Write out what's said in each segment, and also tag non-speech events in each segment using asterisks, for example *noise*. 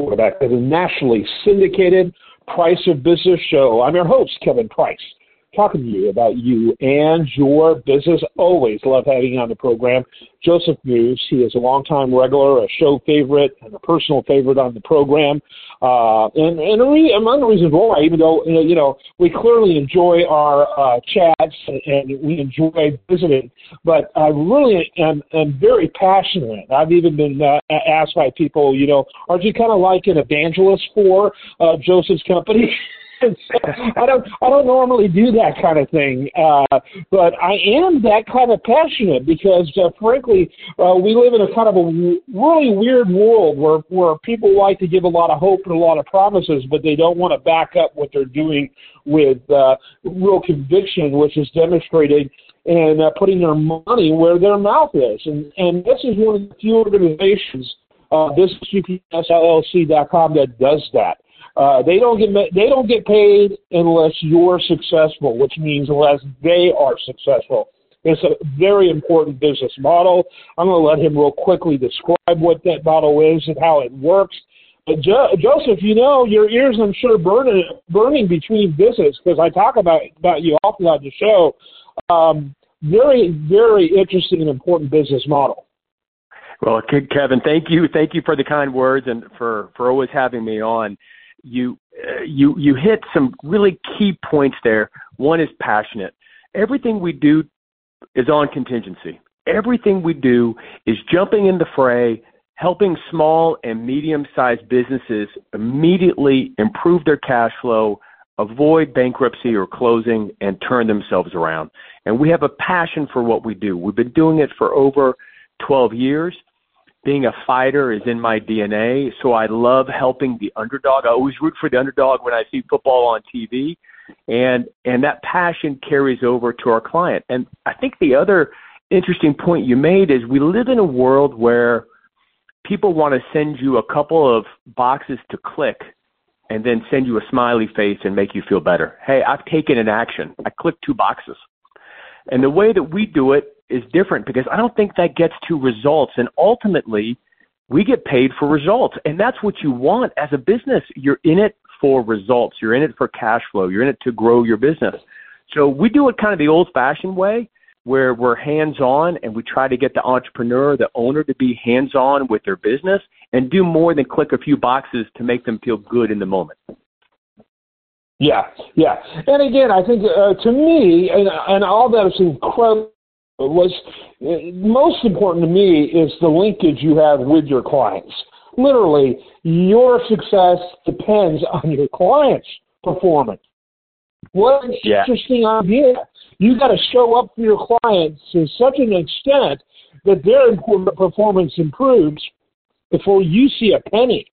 quarterback is a nationally syndicated Price of Business show. I'm your host, Kevin Price talking to you about you and your business. Always love having you on the program. Joseph Meuse, he is a longtime regular, a show favorite, and a personal favorite on the program. Uh, and and re- among the reasons why, even though you know we clearly enjoy our uh, chats and, we enjoy visiting, but I really am, am very passionate. I've even been uh, asked by people, you know, are you kind of like an evangelist for uh, Joseph's company? *laughs* I don't I don't normally do that kind of thing, uh, but I am that kind of passionate because, uh, frankly, uh, we live in a kind of a really weird world where where people like to give a lot of hope and a lot of promises, but they don't want to back up what they're doing with uh, real conviction, which is demonstrated and uh, putting their money where their mouth is. And and this is one of the few organizations, uh, this GPSLLC.com, that does that. Uh, they don't get they don't get paid unless you're successful, which means unless they are successful. It's a very important business model. I'm going to let him real quickly describe what that model is and how it works. But jo- Joseph, you know your ears, I'm sure, burning burning between visits because I talk about about you often on the show. Um, very, very interesting and important business model. Well, Kevin, thank you, thank you for the kind words and for for always having me on you uh, you you hit some really key points there. One is passionate. Everything we do is on contingency. Everything we do is jumping in the fray, helping small and medium-sized businesses immediately improve their cash flow, avoid bankruptcy or closing, and turn themselves around. And we have a passion for what we do. We've been doing it for over 12 years being a fighter is in my DNA, so I love helping the underdog. I always root for the underdog when I see football on TV, and and that passion carries over to our client. And I think the other interesting point you made is we live in a world where people want to send you a couple of boxes to click and then send you a smiley face and make you feel better. Hey, I've taken an action. I clicked two boxes. And the way that we do it is different because I don't think that gets to results. And ultimately, we get paid for results. And that's what you want as a business. You're in it for results, you're in it for cash flow, you're in it to grow your business. So we do it kind of the old fashioned way where we're hands on and we try to get the entrepreneur, the owner to be hands on with their business and do more than click a few boxes to make them feel good in the moment. Yeah, yeah. And again, I think uh, to me, and, and all that is incredible was most important to me is the linkage you have with your clients. Literally, your success depends on your clients' performance. What an yeah. interesting idea. You got to show up for your clients to such an extent that their performance improves before you see a penny.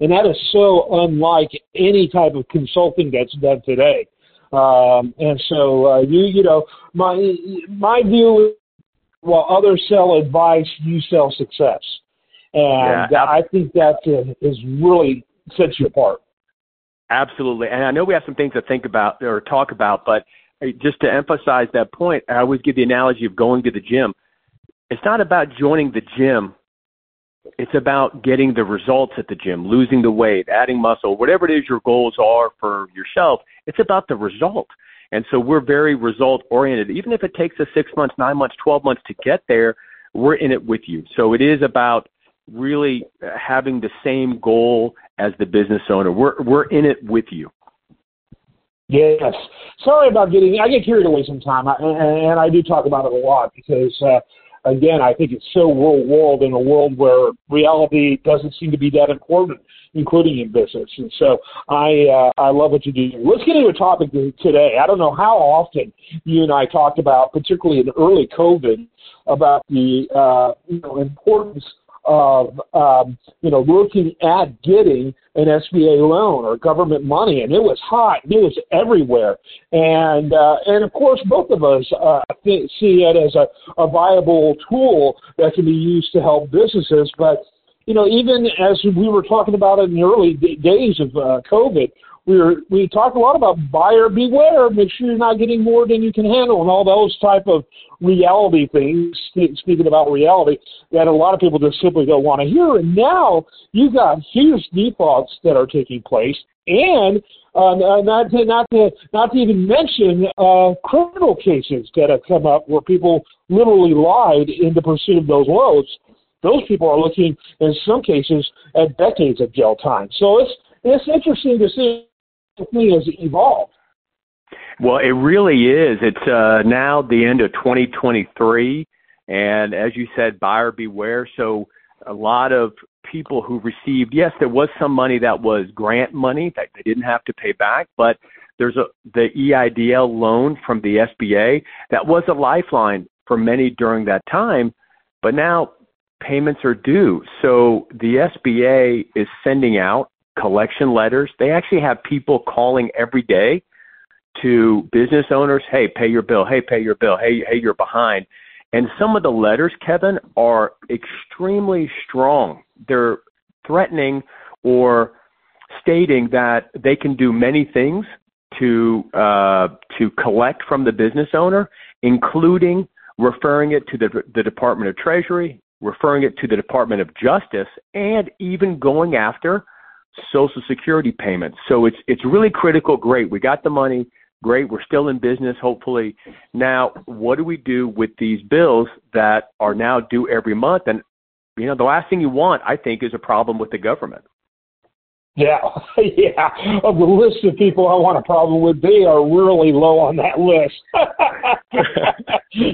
And that is so unlike any type of consulting that's done today. Um, and so uh, you you know my my view is while others sell advice, you sell success, and yeah. I think that uh, is really sets you apart. Absolutely, and I know we have some things to think about or talk about, but uh, just to emphasize that point, I always give the analogy of going to the gym. It's not about joining the gym it's about getting the results at the gym, losing the weight, adding muscle, whatever it is your goals are for yourself. It's about the result. And so we're very result oriented. Even if it takes us six months, nine months, 12 months to get there, we're in it with you. So it is about really having the same goal as the business owner. We're, we're in it with you. Yes. Sorry about getting, I get carried away sometimes, and, and I do talk about it a lot because, uh, again, I think it's so real world in a world where reality doesn't seem to be that important, including in business. And so I uh, I love what you do. Let's get into a topic today. I don't know how often you and I talked about, particularly in early COVID, about the uh, you know importance of um, you know looking at getting an SBA loan or government money, and it was hot, it was everywhere, and uh, and of course both of us uh, see it as a, a viable tool that can be used to help businesses, but you know even as we were talking about it in the early days of uh, COVID, we were we talked a lot about buyer beware. Make sure you're not getting more than you can handle, and all those type of reality things. Speaking about reality, that a lot of people just simply don't want to hear. And now you've got huge defaults that are taking place, and uh, not to not to not to even mention uh, criminal cases that have come up where people literally lied in the pursuit of those loans. Those people are looking, in some cases, at decades of jail time. So it's it's interesting to see thing has evolved. Well, it really is. It's uh, now the end of 2023, and as you said, buyer beware. So a lot of people who received, yes, there was some money that was grant money that they didn't have to pay back, but there's a the EIDL loan from the SBA that was a lifeline for many during that time, but now payments are due. So the SBA is sending out collection letters. They actually have people calling every day to business owners, hey, pay your bill, hey, pay your bill, hey, hey, you're behind. And some of the letters, Kevin, are extremely strong. They're threatening or stating that they can do many things to uh, to collect from the business owner, including referring it to the, the Department of Treasury, referring it to the Department of Justice, and even going after Social Security payments. So it's it's really critical. Great, we got the money. Great, we're still in business. Hopefully, now what do we do with these bills that are now due every month? And you know, the last thing you want, I think, is a problem with the government. Yeah, *laughs* yeah. Of the list of people I want a problem with, they are really low on that list.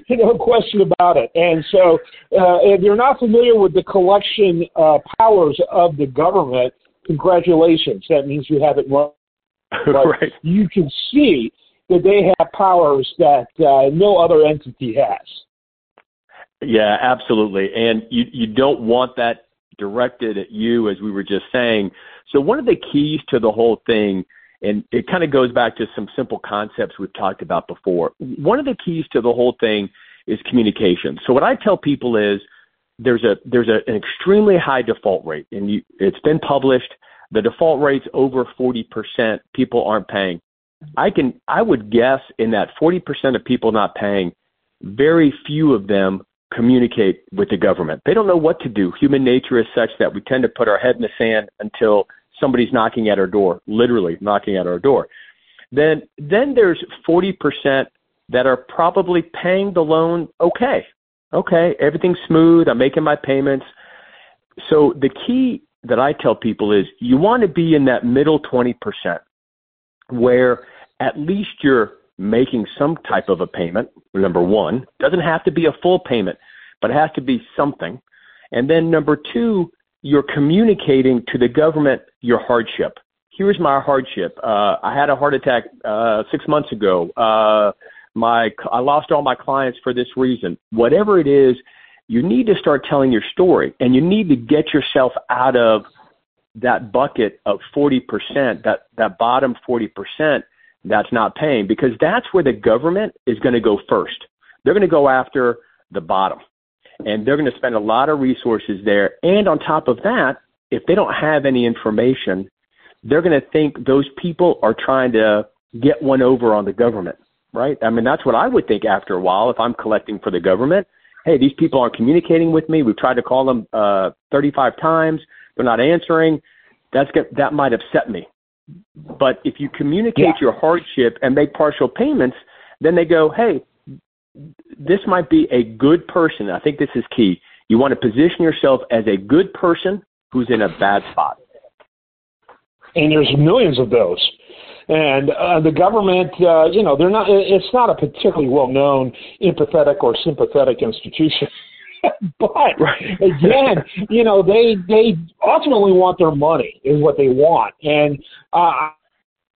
*laughs* no question about it. And so, uh, if you're not familiar with the collection uh, powers of the government, congratulations. That means you have it wrong. *laughs* right. You can see that they have powers that uh, no other entity has. Yeah, absolutely. And you you don't want that directed at you, as we were just saying. So one of the keys to the whole thing, and it kind of goes back to some simple concepts we've talked about before. One of the keys to the whole thing is communication. So what I tell people is there's a there's a, an extremely high default rate, and you, it's been published. The default rate's over 40%. People aren't paying. I can I would guess in that 40% of people not paying, very few of them communicate with the government. They don't know what to do. Human nature is such that we tend to put our head in the sand until somebody's knocking at our door, literally knocking at our door. Then then there's 40% that are probably paying the loan okay okay, everything's smooth. I'm making my payments. So the key that I tell people is you want to be in that middle 20% where at least you're making some type of a payment. Number one, doesn't have to be a full payment, but it has to be something. And then number two, you're communicating to the government your hardship. Here's my hardship. Uh, I had a heart attack uh, six months ago. Uh, my I lost all my clients for this reason. Whatever it is, you need to start telling your story and you need to get yourself out of that bucket of 40%, that that bottom 40% that's not paying because that's where the government is going to go first. They're going to go after the bottom. And they're going to spend a lot of resources there. And on top of that, if they don't have any information, they're going to think those people are trying to get one over on the government right? I mean, that's what I would think after a while if I'm collecting for the government. Hey, these people aren't communicating with me. We've tried to call them uh, 35 times. They're not answering. That's that might upset me. But if you communicate yeah. your hardship and make partial payments, then they go, hey, this might be a good person. I think this is key. You want to position yourself as a good person who's in a bad spot. And there's millions of those and uh, the government, uh, you know, they're not. It's not a particularly well-known empathetic or sympathetic institution. *laughs* but again, you know, they they ultimately want their money is what they want, and uh, I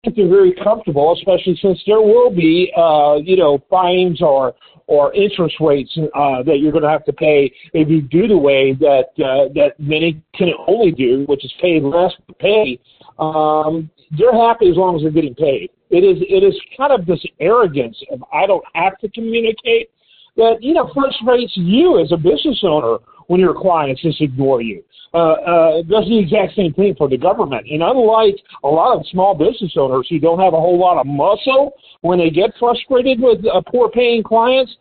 think they're very comfortable, especially since there will be, uh, you know, fines or or interest rates uh, that you're going to have to pay if you do the way that uh, that many can only do, which is pay less pay. Um, they're happy as long as they're getting paid. It is it is kind of this arrogance of I don't have to communicate that you know frustrates you as a business owner when your clients just ignore you. Uh, uh, does the exact same thing for the government. And unlike a lot of small business owners who don't have a whole lot of muscle when they get frustrated with uh, poor paying clients,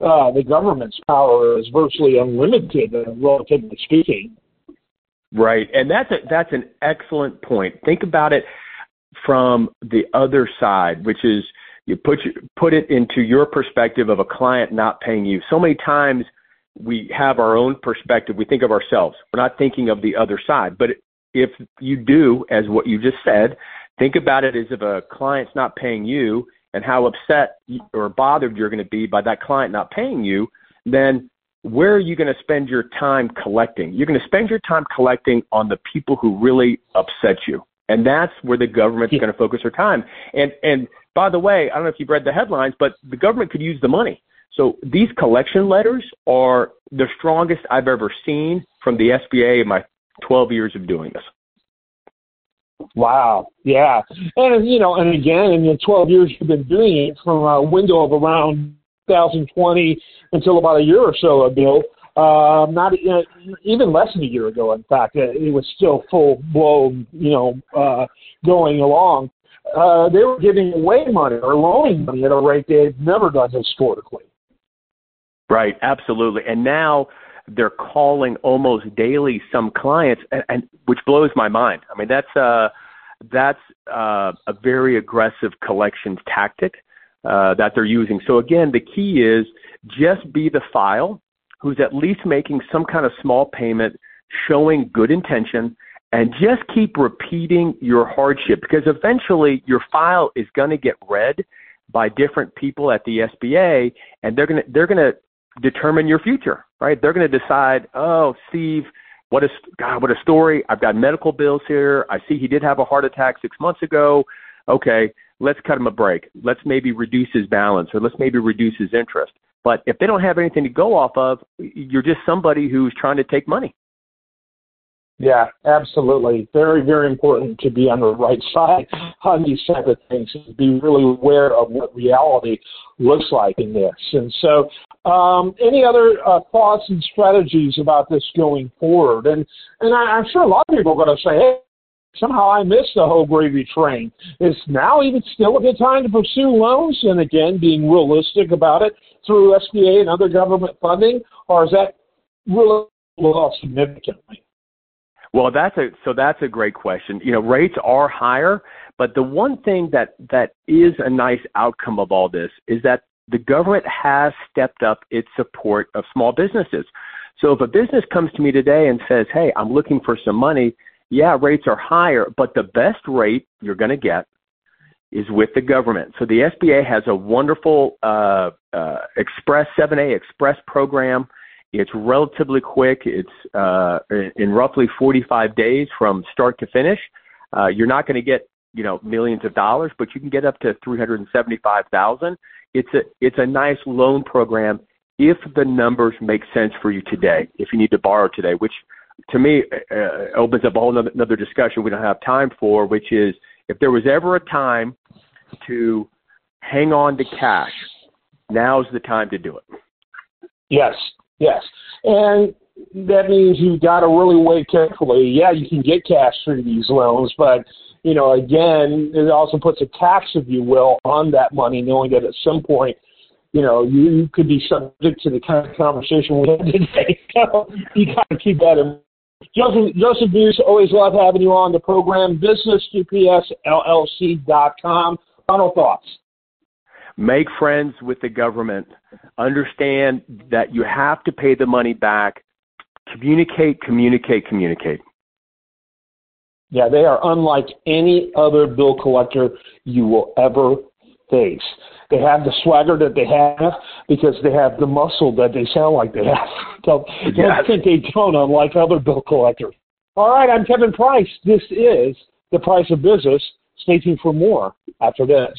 uh, the government's power is virtually unlimited, uh, relatively speaking. Right, and that's a, that's an excellent point. Think about it from the other side, which is you put put it into your perspective of a client not paying you. So many times we have our own perspective. We think of ourselves. We're not thinking of the other side. But if you do, as what you just said, think about it as if a client's not paying you and how upset or bothered you're going to be by that client not paying you, then where are you going to spend your time collecting? You're going to spend your time collecting on the people who really upset you. And that's where the government's going to focus their time. And and by the way, I don't know if you've read the headlines, but the government could use the money. So these collection letters are the strongest I've ever seen from the SBA in my 12 years of doing this. Wow. Yeah. And, you know, and again, in the 12 years you've been doing it from a window of around 2020 until about a year or so ago, uh, not uh, even less than a year ago, in fact, uh, it was still full blown, you know, uh, going along. Uh, they were giving away money or loaning money at a rate they've never done historically. Right, absolutely. And now they're calling almost daily some clients, and, and which blows my mind. I mean, that's uh, that's uh, a very aggressive collections tactic uh, that they're using. So again, the key is just be the file who's at least making some kind of small payment, showing good intention, and just keep repeating your hardship because eventually your file is going to get read by different people at the SBA, and they're going to they're going to determine your future, right? They're going to decide, oh, Steve, what a God, what a story! I've got medical bills here. I see he did have a heart attack six months ago. Okay, let's cut him a break. Let's maybe reduce his balance, or let's maybe reduce his interest. But if they don't have anything to go off of, you're just somebody who's trying to take money. Yeah, absolutely. Very, very important to be on the right side on these type of things and be really aware of what reality looks like in this. And so, um, any other uh, thoughts and strategies about this going forward? And and I, I'm sure a lot of people are going to say, hey, somehow I missed the whole gravy train. Is now even still a good time to pursue loans? And again, being realistic about it through SBA and other government funding, or is that really off significantly? Well, that's a so that's a great question. You know, rates are higher, but the one thing that that is a nice outcome of all this is that the government has stepped up its support of small businesses. So if a business comes to me today and says, "Hey, I'm looking for some money," yeah, rates are higher, but the best rate you're going to get is with the government. So the SBA has a wonderful uh, uh, Express 7A Express program it's relatively quick. It's uh, in roughly 45 days from start to finish. Uh, you're not going to get you know millions of dollars, but you can get up to 375,000. It's a it's a nice loan program if the numbers make sense for you today. If you need to borrow today, which to me uh, opens up a whole other, another discussion we don't have time for, which is if there was ever a time to hang on to cash, now's the time to do it. Yes, Yes. And that means you've got to really weigh carefully. Yeah, you can get cash through these loans, but you know, again, it also puts a tax, if you will, on that money, knowing that at some point, you know, you could be subject to the kind of conversation we had *laughs* today. So you got to keep that in. Joseph, Joseph always love having you on the program. BusinessGPSLLC.com. Final thoughts. Make friends with the government. Understand that you have to pay the money back. Communicate, communicate, communicate. Yeah, they are unlike any other bill collector you will ever face. They have the swagger that they have because they have the muscle that they sound like they have. *laughs* so yes. I think they don't, unlike other bill collectors. All right, I'm Kevin Price. This is The Price of Business. Stay tuned for more after this.